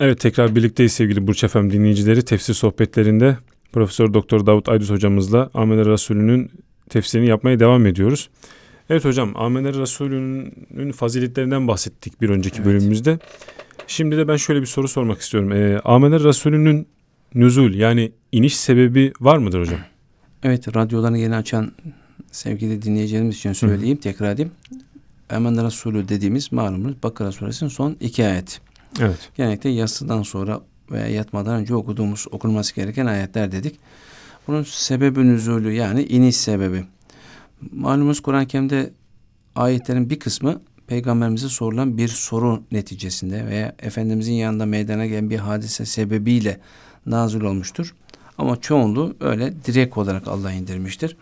Evet tekrar birlikteyiz sevgili Burç Efem dinleyicileri. Tefsir sohbetlerinde Profesör Doktor Davut Aydüz hocamızla Amener Resulü'nün tefsirini yapmaya devam ediyoruz. Evet hocam Amener Resulü'nün faziletlerinden bahsettik bir önceki evet. bölümümüzde. Şimdi de ben şöyle bir soru sormak istiyorum. E, Amener Resulü'nün nüzul yani iniş sebebi var mıdır hocam? Evet radyolarını yeni açan sevgili dinleyicilerimiz için söyleyeyim Hı. tekrar edeyim. Amener Resulü dediğimiz malumunuz Bakara suresinin son iki ayet. Evet. Genellikle yatsıdan sonra veya yatmadan önce okuduğumuz okunması gereken ayetler dedik. Bunun sebebi nüzulü yani iniş sebebi. Malumuz Kur'an-ı Kerim'de ayetlerin bir kısmı peygamberimize sorulan bir soru neticesinde veya Efendimizin yanında meydana gelen bir hadise sebebiyle nazil olmuştur. Ama çoğunluğu öyle direkt olarak Allah indirmiştir.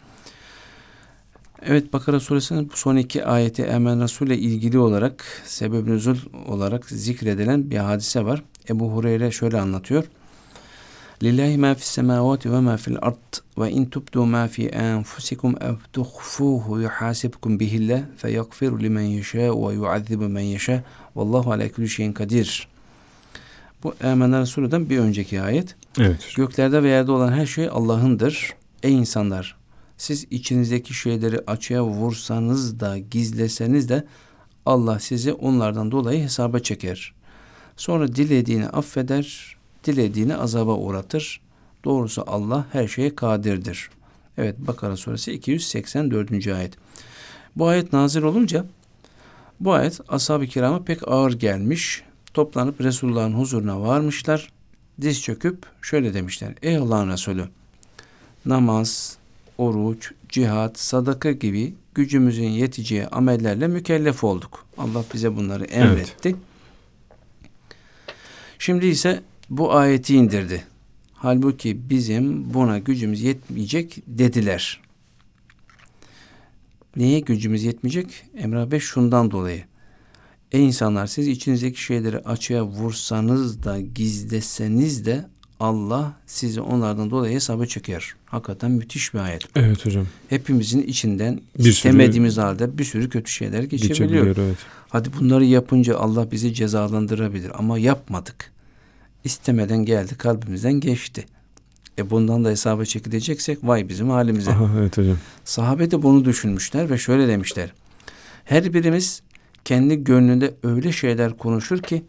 Evet Bakara suresinin bu son iki ayeti Emen Resul ile ilgili olarak sebeb nüzul olarak zikredilen bir hadise var. Ebu Hureyre şöyle anlatıyor. Lillahi ma fis semavati ve ma fil ard ve in tubdu ma fi enfusikum ev tuhfuhu yuhasibkum bihillah fe yagfiru limen yasha ve yuazzibu men yasha vallahu ala kulli şeyin kadir. Bu Emen Resulü'den bir önceki ayet. Evet. Göklerde ve yerde olan her şey Allah'ındır. Ey insanlar siz içinizdeki şeyleri açığa vursanız da gizleseniz de Allah sizi onlardan dolayı hesaba çeker. Sonra dilediğini affeder, dilediğini azaba uğratır. Doğrusu Allah her şeye kadirdir. Evet Bakara suresi 284. ayet. Bu ayet nazil olunca bu ayet ashab-ı kirama pek ağır gelmiş. Toplanıp Resulullah'ın huzuruna varmışlar. Diz çöküp şöyle demişler. Ey Allah'ın Resulü namaz, oruç, cihat, sadaka gibi gücümüzün yeteceği amellerle mükellef olduk. Allah bize bunları emretti. Evet. Şimdi ise bu ayeti indirdi. Halbuki bizim buna gücümüz yetmeyecek dediler. Neye gücümüz yetmeyecek? Emrah Bey şundan dolayı. Ey insanlar siz içinizdeki şeyleri açığa vursanız da gizleseniz de Allah sizi onlardan dolayı hesaba çeker. Hakikaten müthiş bir ayet. Evet hocam. Hepimizin içinden bir istemediğimiz sürü, halde bir sürü kötü şeyler geçebiliyor. Evet. Hadi bunları yapınca Allah bizi cezalandırabilir ama yapmadık. İstemeden geldi kalbimizden geçti. E bundan da hesaba çekileceksek vay bizim halimize. Aha, evet hocam. Sahabe de bunu düşünmüşler ve şöyle demişler. Her birimiz kendi gönlünde öyle şeyler konuşur ki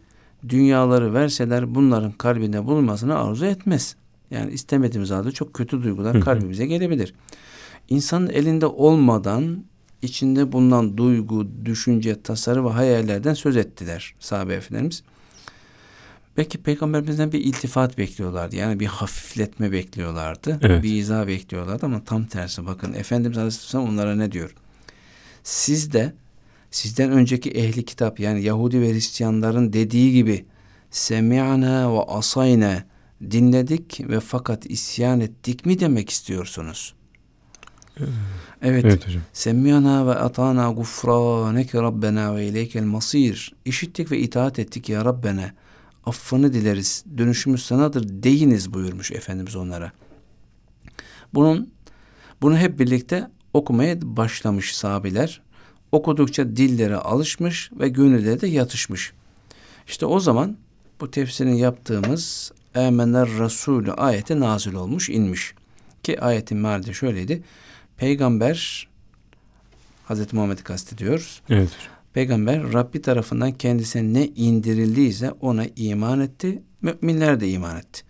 dünyaları verseler bunların kalbinde bulunmasını arzu etmez. Yani istemediğimiz halde çok kötü duygular kalbimize gelebilir. İnsanın elinde olmadan içinde bulunan duygu, düşünce, tasarı ve hayallerden söz ettiler sahabe efendilerimiz. Belki peygamberimizden bir iltifat bekliyorlardı. Yani bir hafifletme bekliyorlardı. Evet. Bir izah bekliyorlardı ama tam tersi. Bakın Efendimiz Aleyhisselam onlara ne diyor? Siz de sizden önceki ehli kitap yani Yahudi ve Hristiyanların dediği gibi semi'na ve asayna dinledik ve fakat isyan ettik mi demek istiyorsunuz? Evet. evet hocam. Semi'na ve atana gufraneke rabbena ve ileykel masir. İşittik ve itaat ettik ya Rabbena. Affını dileriz. Dönüşümüz sanadır deyiniz buyurmuş Efendimiz onlara. Bunun bunu hep birlikte okumaya başlamış sahabiler okudukça dillere alışmış ve gönülleri de yatışmış. İşte o zaman bu tefsirini yaptığımız Emener Resulü ayeti nazil olmuş, inmiş. Ki ayetin meali şöyleydi. Peygamber Hazreti Muhammed'i kastediyoruz. Evet. Peygamber Rabbi tarafından kendisine ne indirildiyse ona iman etti. Müminler de iman etti.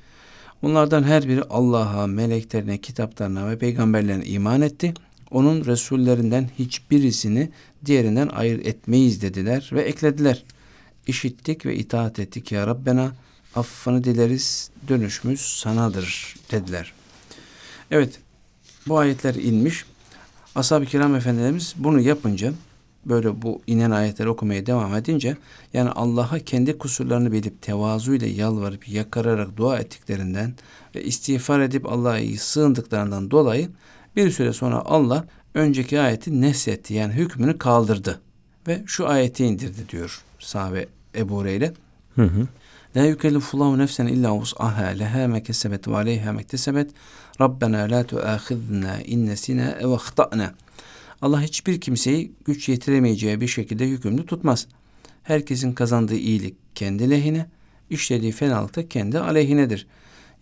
Bunlardan her biri Allah'a, meleklerine, kitaplarına ve peygamberlerine iman etti. Onun Resullerinden hiçbirisini diğerinden ayırt etmeyiz dediler ve eklediler. İşittik ve itaat ettik ya Rabbena affını dileriz dönüşümüz sanadır dediler. Evet bu ayetler inmiş. Ashab-ı kiram efendilerimiz bunu yapınca böyle bu inen ayetleri okumaya devam edince yani Allah'a kendi kusurlarını bilip tevazu ile yalvarıp yakararak dua ettiklerinden ve istiğfar edip Allah'a sığındıklarından dolayı bir süre sonra Allah önceki ayeti nesetti yani hükmünü kaldırdı ve şu ayeti indirdi diyor sahabe Ebu Hureyre. Hı hı. La yükellifullahu nefsen illa vus'aha leha me kesebet ve aleyha mektesebet Rabbena la tuâkhidna innesina ev ahta'na. Allah hiçbir kimseyi güç yetiremeyeceği bir şekilde hükümlü tutmaz. Herkesin kazandığı iyilik kendi lehine, işlediği fenalık da kendi aleyhinedir.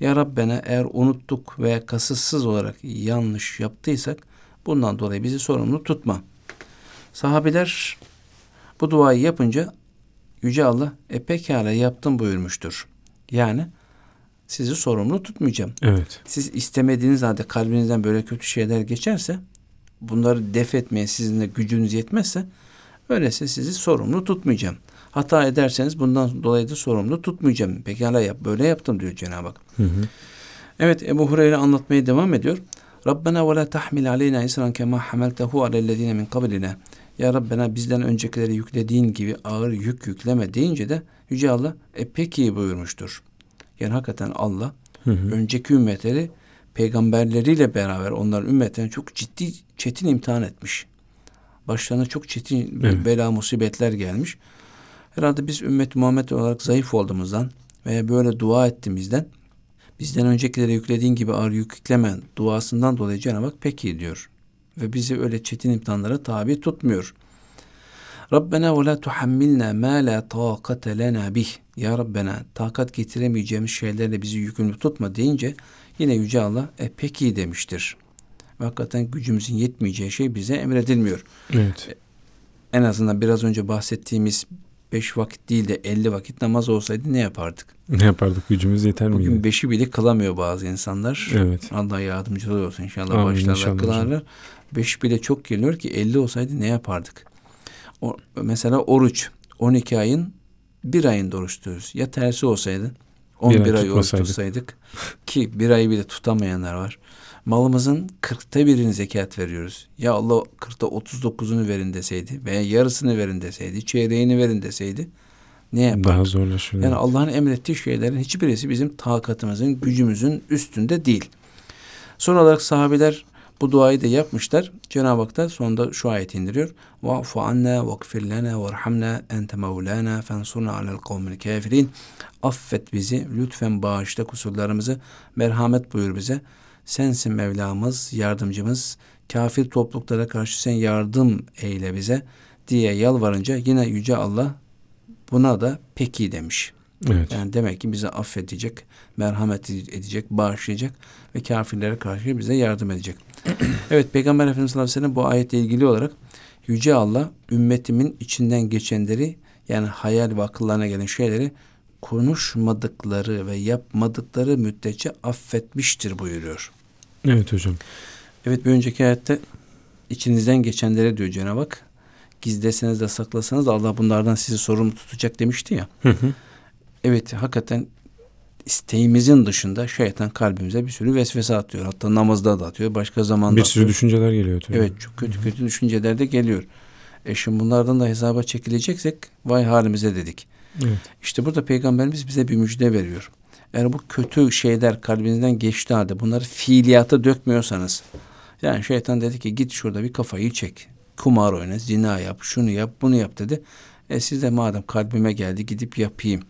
Ya Rabbena eğer unuttuk veya kasıtsız olarak yanlış yaptıysak bundan dolayı bizi sorumlu tutma. Sahabiler bu duayı yapınca Yüce Allah e pekala yaptım buyurmuştur. Yani sizi sorumlu tutmayacağım. Evet. Siz istemediğiniz halde kalbinizden böyle kötü şeyler geçerse bunları def etmeye sizin de gücünüz yetmezse öyleyse sizi sorumlu tutmayacağım. Hata ederseniz bundan dolayı da sorumlu tutmayacağım. Pekala yap. Böyle yaptım diyor Cenab-ı Hak. Hı hı. Evet Ebu Hureyre anlatmaya devam ediyor. Rabbena ve la tahmil aleyna isran kema hamaltehu alellezine min kablina. Ya Rabbena bizden öncekileri yüklediğin gibi ağır yük yükleme deyince de Yüce Allah e peki buyurmuştur. Yani hakikaten Allah Hı hı. önceki ümmetleri peygamberleriyle beraber onların ümmetlerini çok ciddi çetin imtihan etmiş. Başlarına çok çetin Evet. bela musibetler gelmiş. Herhalde biz ümmet Muhammed olarak zayıf olduğumuzdan veya böyle dua ettiğimizden bizden öncekilere yüklediğin gibi ağır yük yükleme duasından dolayı Cenab-ı Hak peki diyor. Ve bizi öyle çetin imtihanlara tabi tutmuyor. Rabbena ve la tuhammilna ma la taqate lena bih. Ya Rabbena takat getiremeyeceğimiz şeylerle bizi yükümlü tutma deyince yine Yüce Allah e peki demiştir. Ve hakikaten gücümüzün yetmeyeceği şey bize emredilmiyor. Evet. En azından biraz önce bahsettiğimiz beş vakit değil de 50 vakit namaz olsaydı ne yapardık? Ne yapardık? Gücümüz yeter miydi? Bugün beşi bile kılamıyor bazı insanlar. Evet. Allah yardımcıları olsun inşallah Amin, başlarlar inşallah kılarlar. Beş bile çok geliyor ki 50 olsaydı ne yapardık? O, mesela oruç 12 ayın bir ayında oruç tutuyoruz. Ya tersi olsaydı 11 ay ay oruç tutsaydık ki bir ayı bile tutamayanlar var. Malımızın kırkta birini zekat veriyoruz. Ya Allah kırkta 39'unu verin deseydi veya yarısını verin deseydi, çeyreğini verin deseydi ne yapardık? Daha zorlaşır. Yani Allah'ın emrettiği şeylerin hiçbirisi bizim takatımızın, gücümüzün üstünde değil. Son olarak sahabiler bu duayı da yapmışlar. Cenab-ı Hak da sonunda şu ayeti indiriyor. وَعْفُ عَنَّا وَاغْفِرْ لَنَا وَارْحَمْنَا اَنْتَ مَوْلَانَا فَانْصُرْنَا عَلَى الْقَوْمِ الْكَافِرِينَ Affet bizi, lütfen bağışla kusurlarımızı, merhamet buyur bize. Sensin Mevlamız, yardımcımız, kafir topluluklara karşı sen yardım eyle bize diye yalvarınca yine Yüce Allah buna da peki demiş. Evet. Yani demek ki bizi affedecek, merhamet edecek, bağışlayacak ve kafirlere karşı bize yardım edecek. evet Peygamber Efendimiz sallallahu aleyhi ve sellem bu ayetle ilgili olarak Yüce Allah ümmetimin içinden geçenleri yani hayal ve akıllarına gelen şeyleri konuşmadıkları ve yapmadıkları müddetçe affetmiştir buyuruyor. Evet hocam. Evet bir önceki ayette içinizden geçenlere diyor Cenab-ı Hak gizleseniz de saklasanız da Allah bunlardan sizi sorumlu tutacak demişti ya. Hı hı. Evet hakikaten isteğimizin dışında şeytan kalbimize bir sürü vesvese atıyor. Hatta namazda da atıyor. Başka zamanda Bir sürü atıyor. düşünceler geliyor. Hocam. Evet çok kötü kötü düşünceler de geliyor. E şimdi bunlardan da hesaba çekileceksek vay halimize dedik. Evet. İşte burada peygamberimiz bize bir müjde veriyor. Eğer bu kötü şeyler kalbinizden geçti halde bunları fiiliyata dökmüyorsanız yani şeytan dedi ki git şurada bir kafayı çek. Kumar oyna, zina yap, şunu yap, bunu yap dedi. E siz de madem kalbime geldi gidip yapayım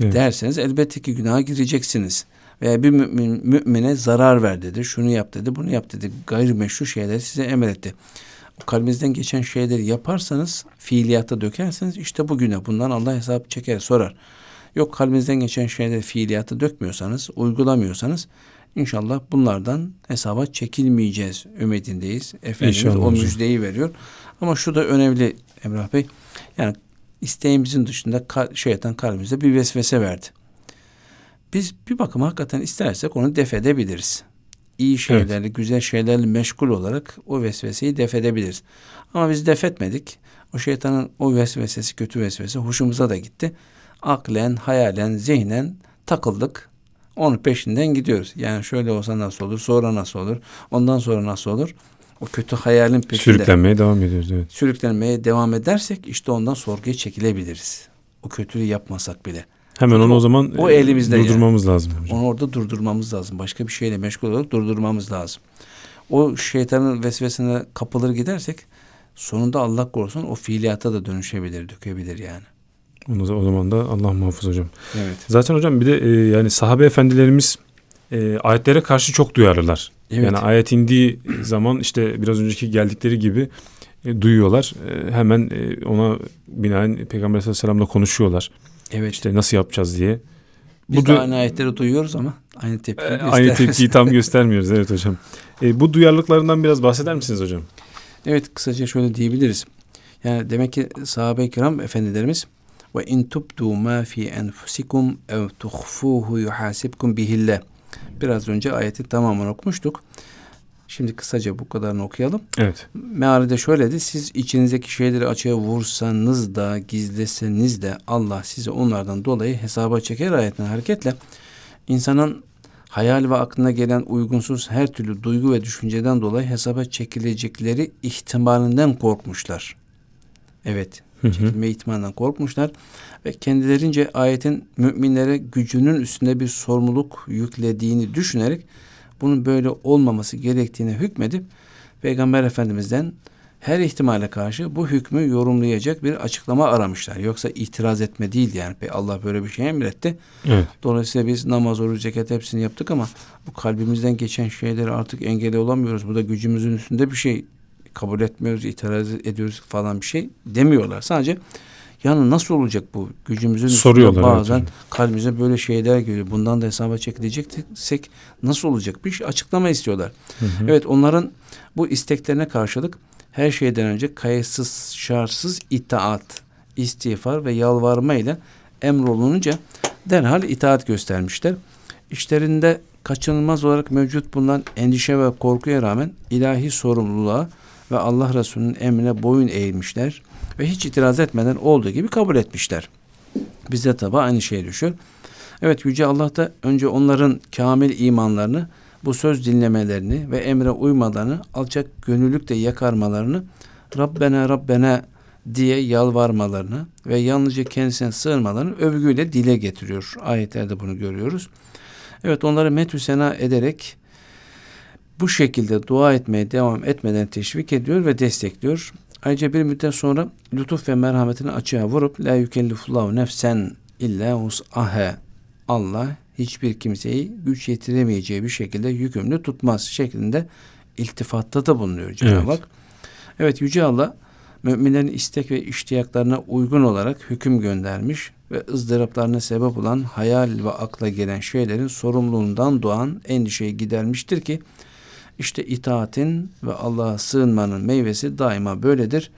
Evet. derseniz elbette ki günaha gireceksiniz. Veya bir mümin, mümine zarar ver dedi, şunu yap dedi, bunu yap dedi. Gayrimeşru şeyleri size emretti. Kalbinizden geçen şeyleri yaparsanız, fiiliyata dökerseniz işte bu günah. Bundan Allah hesap çeker, sorar. Yok kalbinizden geçen şeyleri fiiliyata dökmüyorsanız, uygulamıyorsanız inşallah bunlardan hesaba çekilmeyeceğiz ümidindeyiz. Efendimiz İnşallah o hocam. müjdeyi veriyor. Ama şu da önemli Emrah Bey. Yani isteğimizin dışında ka- şeytan kalbimize bir vesvese verdi. Biz bir bakıma hakikaten istersek onu def edebiliriz. İyi şeylerle, güzel şeylerle meşgul olarak o vesveseyi def edebiliriz. Ama biz def etmedik. O şeytanın o vesvesesi, kötü vesvese hoşumuza da gitti. Aklen, hayalen, zihnen takıldık. Onun peşinden gidiyoruz. Yani şöyle olsa nasıl olur, sonra nasıl olur, ondan sonra nasıl olur? O kötü hayalin peşinde Sürüklenmeye devam ediyoruz. Evet. sürüklenmeye devam edersek işte ondan sorguya çekilebiliriz. O kötülüğü yapmasak bile. Hemen onu o zaman o e, elimizde yani. durdurmamız lazım hocam. Onu orada durdurmamız lazım. Başka bir şeyle meşgul olarak durdurmamız lazım. O şeytanın vesvesine kapılır gidersek sonunda Allah korusun o fiiliyata da dönüşebilir, dökebilir yani. Onu, o zaman da Allah muhafız hocam. Evet. Zaten hocam bir de e, yani sahabe efendilerimiz e, ayetlere karşı çok duyarlılar. Evet. Yani ayet indiği zaman işte biraz önceki geldikleri gibi e, duyuyorlar. E, hemen e, ona binaen Peygamber sallallahu aleyhi ve sellem'le konuşuyorlar. Evet. İşte nasıl yapacağız diye. Biz bu de aynı ayetleri duyuyoruz ama aynı tepkiyi e, Aynı tepkiyi tam göstermiyoruz evet hocam. E, bu duyarlılıklarından biraz bahseder misiniz hocam? Evet kısaca şöyle diyebiliriz. Yani demek ki sahabe-i kiram efendilerimiz ve in tubdu ma fi enfusikum ev tuhfuhu yuhasibkum bihillah. Biraz önce ayeti tamamını okumuştuk. Şimdi kısaca bu kadarını okuyalım. Evet. Mealde şöyledi. Siz içinizdeki şeyleri açığa vursanız da gizleseniz de Allah sizi onlardan dolayı hesaba çeker ayetine hareketle insanın hayal ve aklına gelen uygunsuz her türlü duygu ve düşünceden dolayı hesaba çekilecekleri ihtimalinden korkmuşlar. Evet, çekilme ihtimalinden korkmuşlar ve kendilerince ayetin müminlere gücünün üstünde bir sorumluluk yüklediğini düşünerek bunun böyle olmaması gerektiğine hükmedip Peygamber Efendimiz'den her ihtimale karşı bu hükmü yorumlayacak bir açıklama aramışlar. Yoksa itiraz etme değil yani. Allah böyle bir şey emretti. Evet. Dolayısıyla biz namaz, oruç, zekat hepsini yaptık ama bu kalbimizden geçen şeyleri artık engel olamıyoruz. Bu da gücümüzün üstünde bir şey. Kabul etmiyoruz, itiraz ediyoruz falan bir şey demiyorlar. Sadece yani nasıl olacak bu? Gücümüzün Soruyorlar bazen evet. kalbimize böyle şeyler geliyor. Bundan da hesaba çekileceksek nasıl olacak? Bir şey açıklama istiyorlar. Hı hı. Evet onların bu isteklerine karşılık her şeyden önce kayıtsız, şartsız itaat, istiğfar ve yalvarma ile emrolununca derhal itaat göstermişler. İşlerinde kaçınılmaz olarak mevcut bulunan endişe ve korkuya rağmen ilahi sorumluluğa ve Allah Resulü'nün emrine boyun eğilmişler ve hiç itiraz etmeden olduğu gibi kabul etmişler. Bize tabi aynı şey düşüyor. Evet Yüce Allah da önce onların kamil imanlarını, bu söz dinlemelerini ve emre uymalarını, alçak gönüllükle yakarmalarını, Rabbena Rabbena diye yalvarmalarını ve yalnızca kendisine sığınmalarını övgüyle dile getiriyor. Ayetlerde bunu görüyoruz. Evet onları metü sena ederek bu şekilde dua etmeye devam etmeden teşvik ediyor ve destekliyor. Ayrıca bir müddet sonra lütuf ve merhametini açığa vurup la yükellifullahu nefsen illa us'ahe Allah hiçbir kimseyi güç yetiremeyeceği bir şekilde yükümlü tutmaz şeklinde iltifatta da bulunuyor Cenab-ı Evet. Hak. Evet Yüce Allah müminlerin istek ve iştiyaklarına uygun olarak hüküm göndermiş ve ızdıraplarına sebep olan hayal ve akla gelen şeylerin sorumluluğundan doğan endişeyi gidermiştir ki işte itaatin ve Allah'a sığınmanın meyvesi daima böyledir.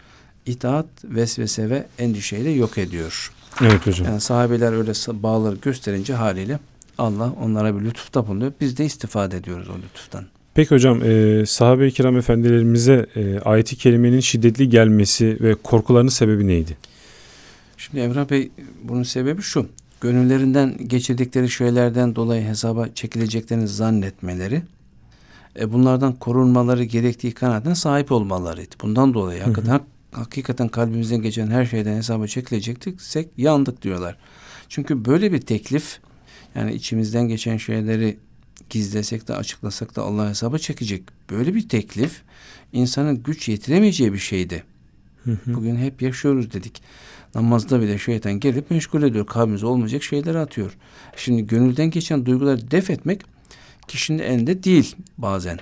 İtaat vesvese ve endişeyi de yok ediyor. Evet hocam. Yani sahabeler öyle bağları gösterince haliyle Allah onlara bir lütufta bulunuyor. Biz de istifade ediyoruz o lütuftan. Peki hocam e, sahabe-i kiram efendilerimize e, ayeti kerimenin şiddetli gelmesi ve korkularının sebebi neydi? Şimdi Emrah Bey bunun sebebi şu. Gönüllerinden geçirdikleri şeylerden dolayı hesaba çekileceklerini zannetmeleri, e, bunlardan korunmaları gerektiği kanaatine sahip olmalarıydı. Bundan dolayı Hı hı. hakikaten hakikaten kalbimizden geçen her şeyden hesaba çekilecektiksek yandık diyorlar. Çünkü böyle bir teklif yani içimizden geçen şeyleri gizlesek de açıklasak da Allah hesaba çekecek. Böyle bir teklif insanın güç yetiremeyeceği bir şeydi. Hı hı. Bugün hep yaşıyoruz dedik. Namazda bile şeytan gelip meşgul ediyor. Kalbimize olmayacak şeyler atıyor. Şimdi gönülden geçen duyguları def etmek kişinin elinde değil bazen.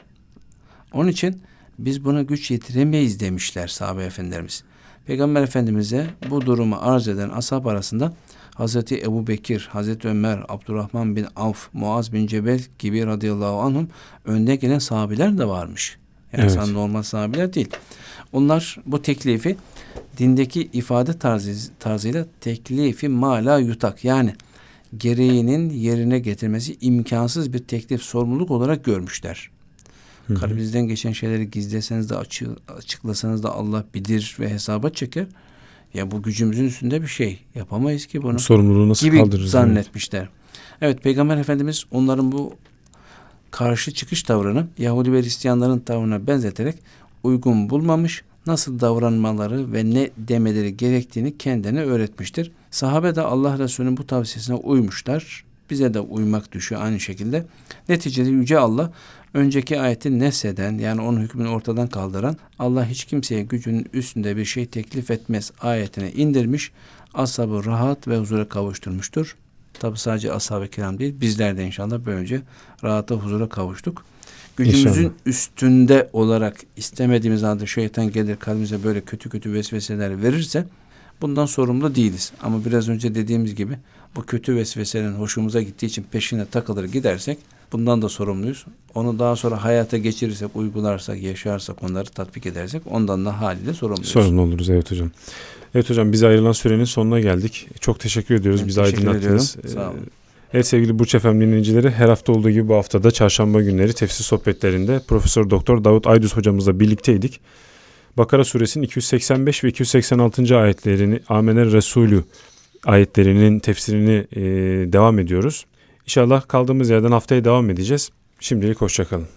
Onun için biz buna güç yetiremeyiz demişler sahabe efendilerimiz. Peygamber Efendimiz'e bu durumu arz eden ashab arasında Hazreti Ebu Bekir, Hazreti Ömer, Abdurrahman bin Avf, Muaz bin Cebel gibi radıyallahu anhum önde gelen sahabiler de varmış. Yani Evet. sen normal sahabiler değil. Onlar bu teklifi dindeki ifade tarzı, tarzıyla teklifi mala yutak yani gereğinin yerine getirmesi imkansız bir teklif sorumluluk olarak görmüşler. Hı hı. Kalbinizden geçen şeyleri gizleseniz de açı, açıklasanız da Allah bilir ve hesaba çeker. Ya bu gücümüzün üstünde bir şey. Yapamayız ki bunu. Bu sorumluluğu nasıl gibi kaldırırız? zannetmişler. Evet Peygamber Efendimiz onların bu karşı çıkış tavrını Yahudi ve Hristiyanların tavrına benzeterek uygun bulmamış, nasıl davranmaları ve ne demeleri gerektiğini kendine öğretmiştir. Sahabe de Allah Resulü'nün bu tavsiyesine uymuşlar. Bize de uymak düşüyor aynı şekilde. Neticede Yüce Allah önceki ayeti nesheden yani onun hükmünü ortadan kaldıran Allah hiç kimseye gücünün üstünde bir şey teklif etmez ayetine indirmiş. Ashabı rahat ve huzura kavuşturmuştur. Tabi sadece ashab-ı kiram değil bizler de inşallah böylece rahata huzura kavuştuk. Gücümüzün İnşallah. üstünde olarak istemediğimiz anda şeytan gelir kalbimize böyle kötü kötü vesveseler verirse bundan sorumlu değiliz. Ama biraz önce dediğimiz gibi bu kötü vesvesenin hoşumuza gittiği için peşine takılır gidersek bundan da sorumluyuz. Onu daha sonra hayata geçirirsek, uygularsak, yaşarsak, onları tatbik edersek ondan da haliyle sorumluyuz. Sorumlu oluruz evet hocam. Evet hocam bize ayrılan sürenin sonuna geldik. Çok teşekkür ediyoruz. Ben Bizi aydınlattınız. ediyorum. Sağ olun. Evet sevgili Burç FM dinleyicileri her hafta olduğu gibi bu haftada çarşamba günleri tefsir sohbetlerinde Profesör Doktor Davut Aydüz hocamızla birlikteydik. Bakara suresinin 285 ve 286. ayetlerini Amener Resulü ayetlerinin tefsirini e, devam ediyoruz. İnşallah kaldığımız yerden haftaya devam edeceğiz. Şimdilik hoşçakalın.